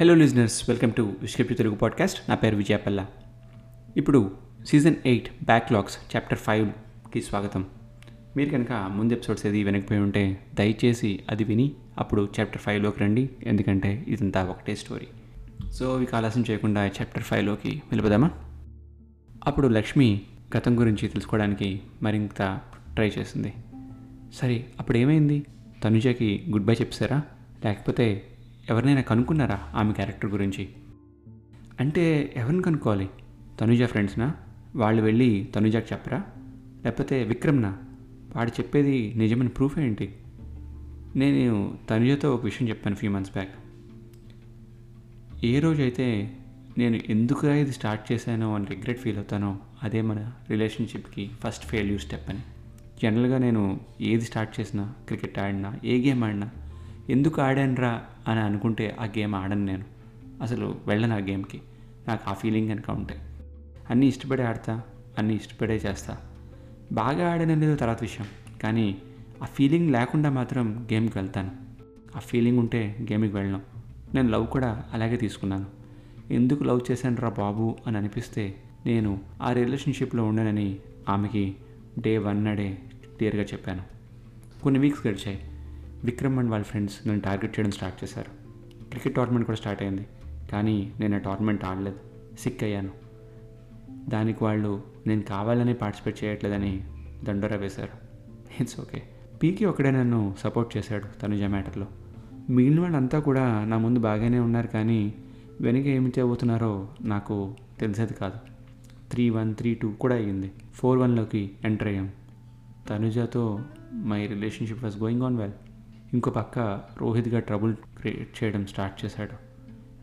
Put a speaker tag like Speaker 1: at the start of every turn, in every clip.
Speaker 1: Hello listeners welcome to script Telugu podcast నా పేరు విజయపల్ల ఇప్పుడు సీజన్ ఎయిట్ బ్యాక్లాగ్స్ చాప్టర్ ఫైవ్కి స్వాగతం. మీరు కనుక ముందు ఎపిసోడ్స్ ఏది వెనకపోయి ఉంటే దయచేసి అది విని అప్పుడు చాప్టర్ ఫైవ్లోకి రండి. ఎందుకంటే ఇదంతా ఒకటే స్టోరీ సో ఇక ఆలస్యం చేయకుండా చాప్టర్ ఫైవ్లోకి వెళ్ళిపోదామా? అప్పుడు లక్ష్మి గతం గురించి తెలుసుకోవడానికి మరింత ట్రై చేసింది సరే అప్పుడు ఏమైంది? తనుజకి గుడ్ బై చెప్పారా? లేకపోతే ఎవరినైనా కనుక్కున్నారా ఆమె క్యారెక్టర్ గురించి? అంటే ఎవరిని కనుక్కోవాలి? తనుజ ఫ్రెండ్స్నా? వాళ్ళు వెళ్ళి తనుజాకి చెప్పరా? లేకపోతే విక్రమ్నా? వాడు చెప్పేది నిజమైన ప్రూఫ్ ఏంటి? నేను తనుజతో ఒక విషయం చెప్పాను ఫ్యూ మంత్స్ బ్యాక్ ఏ రోజైతే నేను ఎందుకు ఇది స్టార్ట్ చేశానో అని రిగ్రెట్ ఫీల్ అవుతానో అదే మన రిలేషన్షిప్కి ఫస్ట్ ఫెయిల్యూర్ స్టెప్ అని. జనరల్గా నేను ఏది స్టార్ట్ చేసినా క్రికెట్ ఆడినా ఏ గేమ్ ఆడినా ఎందుకు ఆడానురా అని అనుకుంటే ఆ గేమ్ ఆడను నేను. అసలు వెళ్ళను ఆ గేమ్కి. నాకు ఆ ఫీలింగ్ కనుక ఉంటే. అన్నీ ఇష్టపడే ఆడతా అన్నీ ఇష్టపడే చేస్తా. బాగా ఆడనలేదు తర్వాత విషయం. కానీ ఆ ఫీలింగ్ లేకుండా మాత్రం గేమ్కి వెళ్తాను. ఆ ఫీలింగ్ ఉంటే గేమ్కి వెళ్ళను. నేను లవ్ కూడా అలాగే తీసుకున్నాను. ఎందుకు లవ్ చేశాను రా బాబు అని అనిపిస్తే నేను ఆ రిలేషన్షిప్లో ఉండనని ఆమెకి డే వన్ నాడే క్లియర్గా చెప్పాను. కొన్ని వీక్స్ గడిచాయి. విక్రమ్ అండ్ వాళ్ళ ఫ్రెండ్స్ నన్ను టార్గెట్ చేయడం స్టార్ట్ చేశారు. క్రికెట్ టోర్నమెంట్ కూడా స్టార్ట్ అయింది. కానీ నేను ఆ టోర్నమెంట్ ఆడలేదు. సిక్ అయ్యాను. దానికి వాళ్ళు నేను కావాలని పార్టిసిపేట్ చేయట్లేదని దండోరా వేశారు. ఇట్స్ ఓకే పీకి ఒకడే నన్ను సపోర్ట్ చేశాడు తనుజ మ్యాటర్లో. మిగిలిన వాళ్ళంతా కూడా నా ముందు బాగానే ఉన్నారు కానీ వెనుక ఏమి చేయబోతున్నారో నాకు తెలిసేది కాదు. త్రీ వన్ త్రీ టూ కూడా అయ్యింది. ఫోర్ వన్లోకి ఎంటర్ అయ్యాం. తనుజతో my relationship was going on well. ఇంకో పక్క రోహిత్గా ట్రబుల్ క్రియేట్ చేయడం స్టార్ట్ చేశాడు.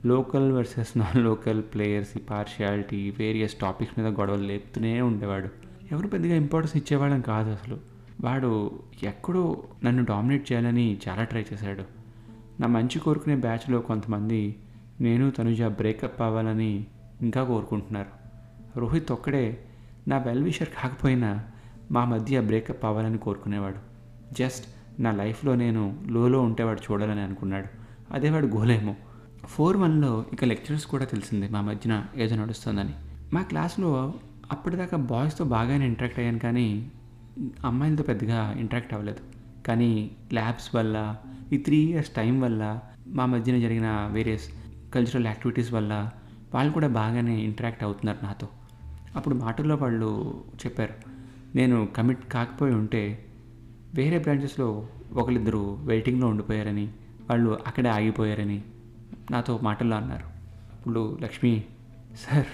Speaker 1: Local versus non local players ఈ పార్షియాలిటీ వేరియస్ టాపిక్స్ మీద గొడవలు లేపుతూనే ఉండేవాడు. ఎవరు పెద్దగా ఇంపార్టెన్స్ ఇచ్చేవాళ్ళం కాదు అసలు. వాడు ఎక్కడో నన్ను డామినేట్ చేయాలని చాలా ట్రై చేశాడు. నా మంచి కోరుకునే బ్యాచ్లో కొంతమంది నేను తనుజ బ్రేకప్ అవ్వాలని ఇంకా కోరుకుంటున్నారు. రోహిత్ ఒక్కడే నా వెల్విషర్ కాకపోయినా మా మధ్య బ్రేకప్ అవ్వాలని కోరుకునేవాడు. జస్ట్ నా లైఫ్లో నేను లోలో ఉంటేవాడు చూడాలని అనుకున్నాడు. అదే వాడు గోలేమో. ఫోర్ వన్లో ఇక లెక్చరర్స్ కూడా తెలిసింది మా మధ్యన ఏదో నడుస్తుందని. మా క్లాస్లో అప్పటిదాకా బాయ్స్తో బాగానే ఇంటరాక్ట్ అయ్యాను కానీ అమ్మాయిలతో పెద్దగా ఇంటరాక్ట్ అవ్వలేదు. కానీ ల్యాబ్స్ వల్ల ఈ త్రీ ఇయర్స్ టైం వల్ల మా మధ్యన జరిగిన వేరియస్ కల్చరల్ యాక్టివిటీస్ వల్ల వాళ్ళు కూడా బాగానే ఇంటరాక్ట్ అవుతున్నారు నాతో. అప్పుడు మాటల్లో వాళ్ళు చెప్పారు నేను కమిట్ కాకపోయి ఉంటే వేరే బ్రాంచెస్లో ఒకరిద్దరు వెయిటింగ్లో ఉండిపోయారని వాళ్ళు అక్కడే ఆగిపోయారని నాతో మాటల్లో అన్నారు. ఇప్పుడు లక్ష్మి సార్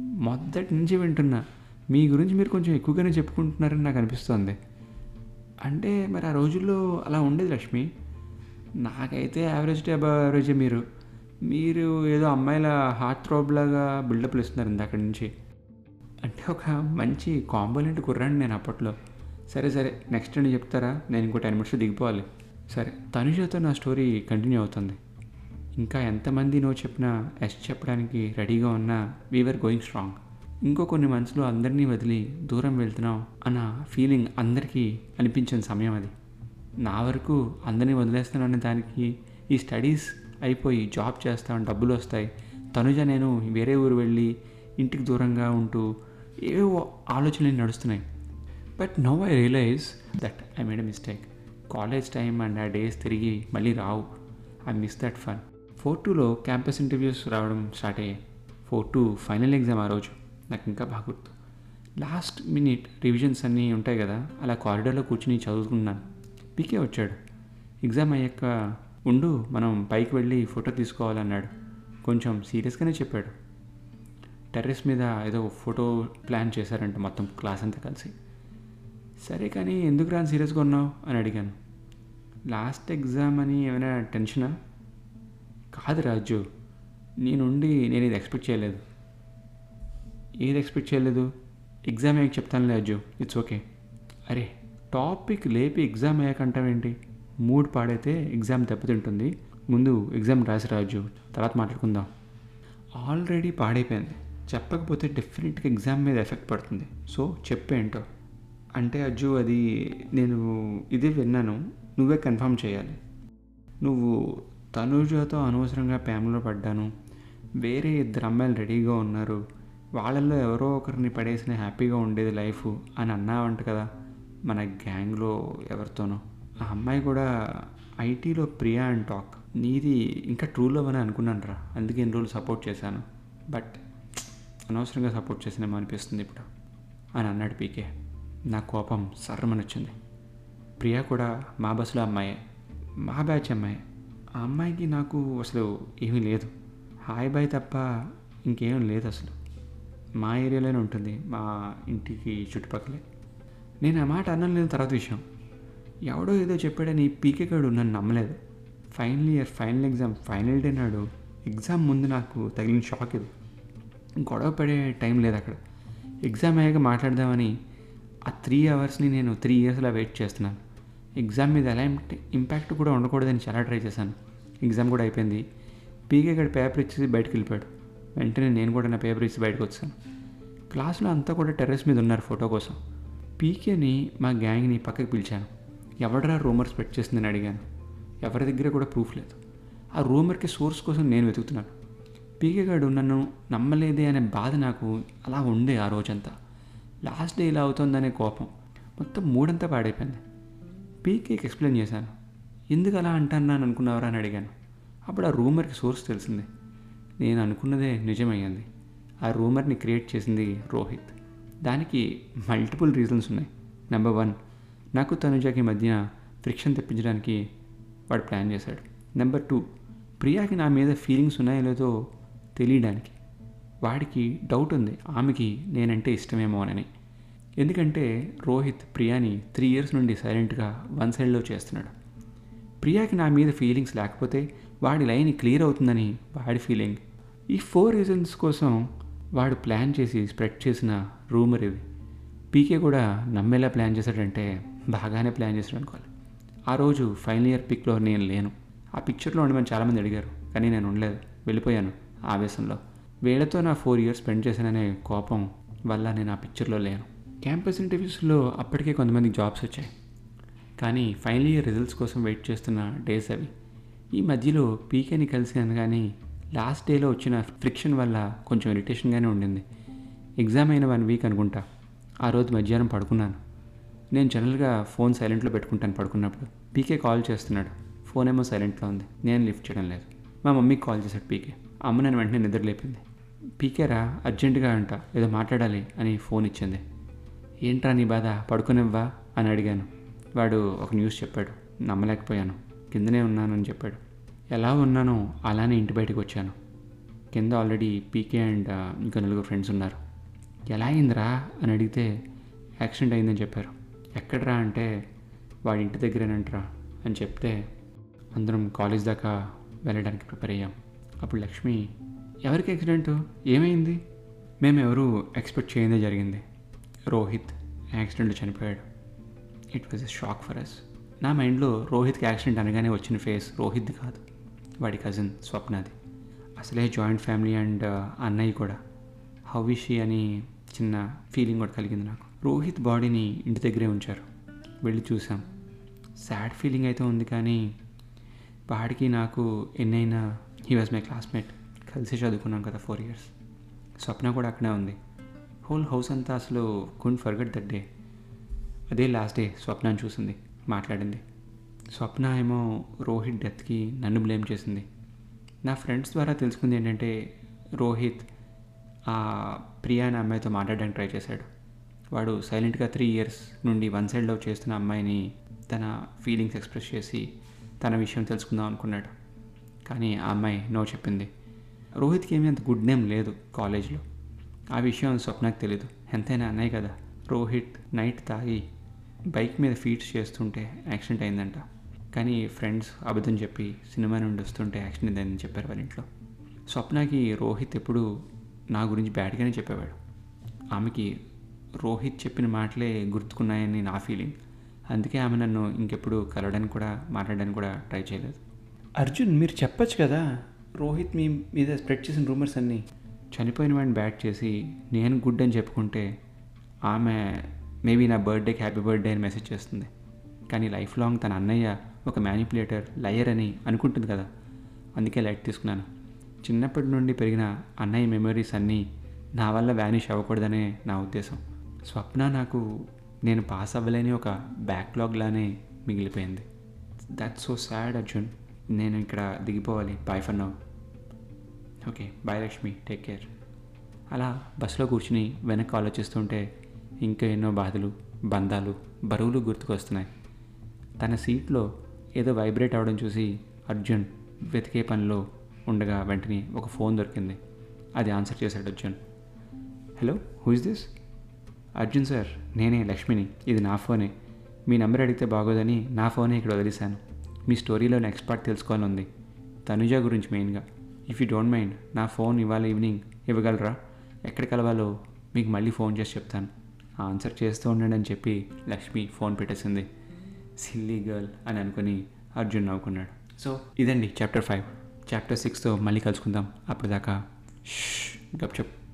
Speaker 1: మొదటి నుంచి వింటున్నా మీ గురించి మీరు కొంచెం ఎక్కువగానే చెప్పుకుంటున్నారని నాకు అనిపిస్తుంది. అంటే మరి ఆ రోజుల్లో అలా ఉండేది లక్ష్మి? నాకైతే యావరేజ్ టు అబవ్ యావరేజే మీరు. మీరు ఏదో అమ్మాయిల హార్ట్ త్రోబ్లాగా బిల్డప్లు ఇస్తున్నారు ఇందాక నుంచి. అంటే ఒక మంచి కాంబోనెంట్ కుర్రాండి నేను అప్పట్లో సరే సరే నెక్స్ట్ నేను చెప్తారా? నేను ఇంకో టెన్ మినిట్స్ దిగిపోవాలి. సరే తనుజతో నా స్టోరీ కంటిన్యూ అవుతుంది. ఇంకా ఎంతమంది నో చెప్పినా ఎస్ చెప్పడానికి రెడీగా ఉన్నా వీఆర్ గోయింగ్ స్ట్రాంగ్ ఇంకో కొన్ని మనసులో అందరినీ వదిలి దూరం వెళ్తున్నాం అన్న ఫీలింగ్ అందరికీ అనిపించిన సమయం అది. నా వరకు అందరినీ వదిలేస్తాను దానికి ఈ స్టడీస్ అయిపోయి జాబ్ చేస్తాం డబ్బులు వస్తాయి. తనుజ నేను వేరే ఊరు వెళ్ళి ఇంటికి దూరంగా ఉంటూ ఏవో ఆలోచనలు నడుస్తున్నాయి. But no I realise that I made mistake college time and ఆ డేస్ తిరిగి మళ్ళీ రావు. I miss that fun four టూలో క్యాంపస్ ఇంటర్వ్యూస్ రావడం స్టార్ట్ అయ్యాయి. ఫోర్ టూ ఫైనల్ ఎగ్జామ్ ఆ రోజు. నాకు ఇంకా బాగా గుర్తు. లాస్ట్ మినిట్ రివిజన్స్ అన్నీ ఉంటాయి కదా అలా కారిడార్లో కూర్చుని చదువుకున్నాను పీకే వచ్చాడు. ఎగ్జామ్ అయ్యాక ఉండు మనం పైకి వెళ్ళి ఫోటో తీసుకోవాలన్నాడు. కొంచెం సీరియస్గానే చెప్పాడు. టెర్రస్ మీద ఏదో ఫోటో ప్లాన్ చేశారంట మొత్తం క్లాస్ అంతా కలిసి. సరే కానీ ఎందుకు రాని సీరియస్గా ఉన్నావు అని అడిగాను. లాస్ట్ ఎగ్జామ్ అని ఏమైనా టెన్షనా? కాదు రాజు నేనుండి నేను ఇది ఎక్స్పెక్ట్ చేయలేదు. ఏది ఎక్స్పెక్ట్ చేయలేదు? ఎగ్జామ్ ఏమి చెప్తానులే రాజు ఇట్స్ ఓకే. అరే టాపిక్ లేపి ఎగ్జామ్ అయ్యాకంటావేంటి మూడ్ పాడైతే ఎగ్జామ్ దెబ్బతింటుంది. ముందు ఎగ్జామ్ రాసి రాజు తర్వాత మాట్లాడుకుందాం. ఆల్రెడీ పాడైపోయింది. చెప్పకపోతే డెఫినెట్గా ఎగ్జామ్ మీద ఎఫెక్ట్ పడుతుంది. సో చెప్పేంటో అంటే అజ్జు అది నేను ఇదే విన్నాను. నువ్వే కన్ఫర్మ్ చేయాలి. నువ్వు తనుజతో అనవసరంగా ప్రేమలో పడ్డాను. వేరే ఇద్దరు అమ్మాయిలు రెడీగా ఉన్నారు. వాళ్ళల్లో ఎవరో ఒకరిని పడేసిన హ్యాపీగా ఉండేది లైఫ్ అని అన్నావంట కదా మన గ్యాంగ్లో ఎవరితోనో. ఆ అమ్మాయి కూడా ఐటీలో ప్రియా అండ్ టాక్. నీది ఇంకా ట్రూ లవ్ అని అనుకున్నాను రా. అందుకే ఎన్ని రోజులు సపోర్ట్ చేశాను. బట్ అనవసరంగా సపోర్ట్ చేసినేమో అనిపిస్తుంది ఇప్పుడు అని అన్నాడు పీకే. నా కోపం సర్రమని వచ్చింది ప్రియా కూడా మా బస్సులో అమ్మాయే. మా బ్యాచ్ అమ్మాయి. ఆ అమ్మాయికి నాకు అసలు ఏమీ లేదు. హాయ్ బాయ్ తప్ప ఇంకేం లేదు అసలు. మా ఏరియాలోనే ఉంటుంది మా ఇంటికి చుట్టుపక్కలే. నేను ఆ మాట అన్నం లేదు తర్వాత విషయం. ఎవడో ఏదో చెప్పాడని పీకేగాడు నన్ను నమ్మలేదు. Final year final exam final day నాడు ఎగ్జామ్ ముందు నాకు తగిలిన షాక్ ఇది. గొడవ పడే టైం లేదు అక్కడ. ఎగ్జామ్ అయ్యాక మాట్లాడదామని ఆ త్రీ అవర్స్ని నేను త్రీ ఇయర్స్లో వెయిట్ చేస్తున్నాను ఎగ్జామ్ మీద ఎలా ఇంపాక్ట్ కూడా ఉండకూడదని చాలా ట్రై చేశాను. ఎగ్జామ్ కూడా అయిపోయింది. పీకే గడి పేపర్ ఇచ్చేసి బయటకు వెళ్ళిపోయాడు. వెంటనే నేను కూడా నా పేపర్ ఇచ్చి బయటకు వచ్చాను. క్లాస్లో అంతా కూడా టెర్రస్ మీద ఉన్నారు ఫోటో కోసం. పీకేని మా గ్యాంగ్ని పక్కకి పిలిచాను. ఎవడరా రూమర్ స్ప్రెడ్ చేసిందని అడిగాను. ఎవరి దగ్గర కూడా ప్రూఫ్ లేదు. ఆ రూమర్కి సోర్స్ కోసం నేను వెతుకుతున్నాను. పీకే గారు నన్ను నమ్మలేదే అనే బాధ నాకు అలా ఉండే ఆ రోజంతా. లాస్ట్ డే ఇలా అవుతుందనే కోపం మొత్తం మూడంతా పాడైపోయింది. పీకేకి ఎక్స్ప్లెయిన్ చేశాను. ఎందుకు అలా అంటున్నాను అనుకున్నావరా? అని అడిగాను. అప్పుడు ఆ రూమర్కి సోర్స్ తెలిసింది. నేను అనుకున్నదే నిజమయ్యింది. ఆ రూమర్ని క్రియేట్ చేసింది రోహిత్. దానికి మల్టిపుల్ రీజన్స్ ఉన్నాయి. నెంబర్ వన్ నాకు తనుజాకి మధ్య ఫ్రిక్షన్ తెప్పించడానికి వాడు ప్లాన్ చేశాడు. నెంబర్ టూ ప్రియాకి నా మీద ఫీలింగ్స్ ఉన్నాయో లేదో తెలియడానికి వాడికి డౌట్ ఉంది. ఆమెకి నేనంటే ఇష్టమేమో అని. ఎందుకంటే రోహిత్ ప్రియాని త్రీ ఇయర్స్ నుండి సైలెంట్గా వన్ సైడ్లో చేస్తున్నాడు. ప్రియాకి నా మీద ఫీలింగ్స్ లేకపోతే వాడి లైన్ క్లియర్ అవుతుందని వాడి ఫీలింగ్ ఈ ఫోర్ రీజన్స్ కోసం వాడు ప్లాన్ చేసి స్ప్రెడ్ చేసిన రూమర్ ఇవి. పీకే కూడా నమ్మేలా ప్లాన్ చేశాడంటే బాగానే ప్లాన్ చేశాడు అనుకోవాలి. ఆ రోజు ఫైనల్ ఇయర్ పిక్లో నేను లేను. ఆ పిక్చర్లో ఉండమని చాలామంది అడిగారు. కానీ నేను ఉండలేదు. వెళ్ళిపోయాను ఆవేశంలో. వీళ్ళతో నా ఫోర్ ఇయర్స్ స్పెండ్ చేశాననే కోపం వల్ల నేను ఆ పిక్చర్లో లేను. క్యాంపస్ ఇంటర్వ్యూస్లో అప్పటికే కొంతమంది జాబ్స్ వచ్చాయి. కానీ ఫైనల్ ఇయర్ రిజల్ట్స్ కోసం వెయిట్ చేస్తున్న డేస్ అవి. ఈ మధ్యలో పీకేని కలిసాను కానీ లాస్ట్ డేలో వచ్చిన ఫ్రిక్షన్ వల్ల కొంచెం ఇరిటేషన్గానే ఉండింది. ఎగ్జామ్ అయిన వన్ వీక్ అనుకుంటా. ఆ రోజు మధ్యాహ్నం పడుకున్నాను. నేను జనరల్గా ఫోన్ సైలెంట్లో పెట్టుకుంటాను పడుకున్నప్పుడు. పీకే కాల్ చేస్తున్నాడు. ఫోన్ ఏమో సైలెంట్లో ఉంది. నేను లిఫ్ట్ చేయడం లేదు. మా మమ్మీకి కాల్ చేశాడు పీకే అమ్మ నేను వెంటనే నిద్ర లేపింది పీకేరా? అర్జెంటుగా అంట. ఏదో మాట్లాడాలి అని ఫోన్ ఇచ్చింది. ఏంట్రా నీ బాధ? పడుకునివ్వా? అని అడిగాను. వాడు ఒక న్యూస్ చెప్పాడు. నమ్మలేకపోయాను. కిందనే ఉన్నానని చెప్పాడు. ఎలా ఉన్నానో అలానే ఇంటి బయటకు వచ్చాను. కింద ఆల్రెడీ పీకే అండ్ ఇంకా నలుగురు ఫ్రెండ్స్ ఉన్నారు. ఎలా అయిందిరా? అని అడిగితే యాక్సిడెంట్ అయిందని చెప్పారు. ఎక్కడరా అంటే వాడి ఇంటి దగ్గరేనంటరా అని చెప్తే అందరం కాలేజ్ దాకా వెళ్ళడానికి ప్రిపేర్ అయ్యాం. అప్పుడు లక్ష్మి ఎవరికి యాక్సిడెంట్ ఏమైంది? మేము ఎవరు ఎక్స్పెక్ట్ చేయదే జరిగింది. రోహిత్ యాక్సిడెంట్లో చనిపోయాడు. It was a shock for us నా మైండ్లో రోహిత్కి యాక్సిడెంట్ అనగానే వచ్చిన ఫేస్ రోహిత్ది కాదు. వాడి కజిన్ స్వప్నది. అసలే జాయింట్ ఫ్యామిలీ అండ్ అన్నయ్య కూడా. హౌవిషి అని చిన్న ఫీలింగ్ కూడా కలిగింది నాకు. రోహిత్ బాడీని ఇంటి దగ్గరే ఉంచారు. వెళ్ళి చూసాం సాడ్ ఫీలింగ్ అయితే ఉంది కానీ వాడికి నాకు ఎన్నైనా హీ వాజ్ మై క్లాస్మేట్ కలిసి చదువుకున్నాం కదా ఫోర్ ఇయర్స్ స్వప్న కూడా అక్కడే ఉంది. హోల్ హౌస్ అంతా అసలు కుంట్ ఫర్గెట్ దట్ డే అదే లాస్ట్ డే స్వప్నాన్ని చూసింది మాట్లాడింది. స్వప్న ఏమో రోహిత్ డెత్కి నన్ను బ్లేమ్ చేసింది. నా ఫ్రెండ్స్ ద్వారా తెలుసుకుంది ఏంటంటే రోహిత్ ఆ ప్రియా అనే అమ్మాయితో మాట్లాడడానికి ట్రై చేశాడు. వాడు సైలెంట్గా త్రీ ఇయర్స్ నుండి వన్ సైడ్ లవ్ చేస్తున్న అమ్మాయిని తన ఫీలింగ్స్ ఎక్స్ప్రెస్ చేసి తన విషయం తెలుసుకుందాం అనుకున్నాడు. కానీ ఆ అమ్మాయి నో చెప్పింది. రోహిత్కి ఏమీ అంత గుడ్ నేమ్ లేదు కాలేజ్లో. ఆ విషయం స్వప్నకు తెలీదు. ఎంతైనా అన్నయ్య కదా. రోహిత్ నైట్ తాగి బైక్ మీద ఫీట్స్ చేస్తుంటే యాక్సిడెంట్ అయిందంట. కానీ ఫ్రెండ్స్ అబద్ధం చెప్పి సినిమా నుండి వస్తుంటే యాక్సిడెంట్ అయిందని చెప్పారు వాళ్ళ ఇంట్లో. స్వప్నకి రోహిత్ ఎప్పుడు నా గురించి బ్యాడ్గానే చెప్పేవాడు. ఆమెకి రోహిత్ చెప్పిన మాటలే గుర్తుకున్నాయని నా ఫీలింగ్. అందుకే ఆమె నన్ను ఇంకెప్పుడు కలవడానికి కూడా మాట్లాడడానికి కూడా ట్రై చేయలేదు. అర్జున్ మీరు చెప్పచ్చు కదా. రోహిత్ మీ మీద స్ప్రెడ్ చేసిన రూమర్స్ అన్నీ చనిపోయిన వాడిని బ్యాట్ చేసి నేను గుడ్ అని చెప్పుకుంటే ఆమె మేబీ నా బర్త్డేకి హ్యాపీ బర్త్డే అని మెసేజ్ చేస్తుంది. కానీ లైఫ్ లాంగ్ తన అన్నయ్య ఒక మ్యానిపులేటర్ లయర్ అని అనుకుంటుంది కదా. అందుకే లైట్ తీసుకున్నాను. చిన్నప్పటి నుండి పెరిగిన అన్నయ్య మెమరీస్ అన్నీ నా వల్ల వ్యానిష్ అవ్వకూడదనే నా ఉద్దేశం. స్వప్న నాకు నేను పాస్ అవ్వలేని ఒక బ్యాక్లాగ్లానే మిగిలిపోయింది. దట్స్ సో సాడ్ అర్జున్ నేను ఇక్కడ దిగిపోవాలి. Bye for now okay bye Lakshmi take care అలా బస్సులో కూర్చుని వెనక్కి ఆలోచిస్తుంటే ఇంకా ఎన్నో బాధలు బంధాలు బరువులు గుర్తుకొస్తున్నాయి. తన సీట్లో ఏదో వైబ్రేట్ అవడం చూసి అర్జున్ వెతికే పనిలో ఉండగా వెంటనే ఒక ఫోన్ దొరికింది. అది ఆన్సర్ చేశాడు Arjun. Hello who is this Arjun sir నేనే లక్ష్మిని. ఇది నా ఫోనే మీ నెంబర్ అడిగితే బాగోదని నా ఫోనే ఇక్కడ వదిలేశాను. మీ స్టోరీలో నెక్స్ట్ పార్ట్ తెలుసుకోవాలని ఉంది తనుజ గురించి మెయిన్గా. ఇఫ్ యూ డోంట్ మైండ్ నా ఫోన్ ఇవాళ ఈవినింగ్ ఇవ్వగలరా? ఎక్కడ కలవాలో మీకు మళ్ళీ ఫోన్ చేసి చెప్తాను. ఆన్సర్ చేస్తూ ఉండండి అని చెప్పి లక్ష్మి ఫోన్ పెట్టేసింది. సిల్లీ గర్ల్ అని అనుకుని అర్జున్ నవ్వుకున్నాడు. సో ఇదండి చాప్టర్ ఫైవ్. చాప్టర్ సిక్స్తో మళ్ళీ కలుసుకుందాం. అప్పటిదాకా గప్ చెప్.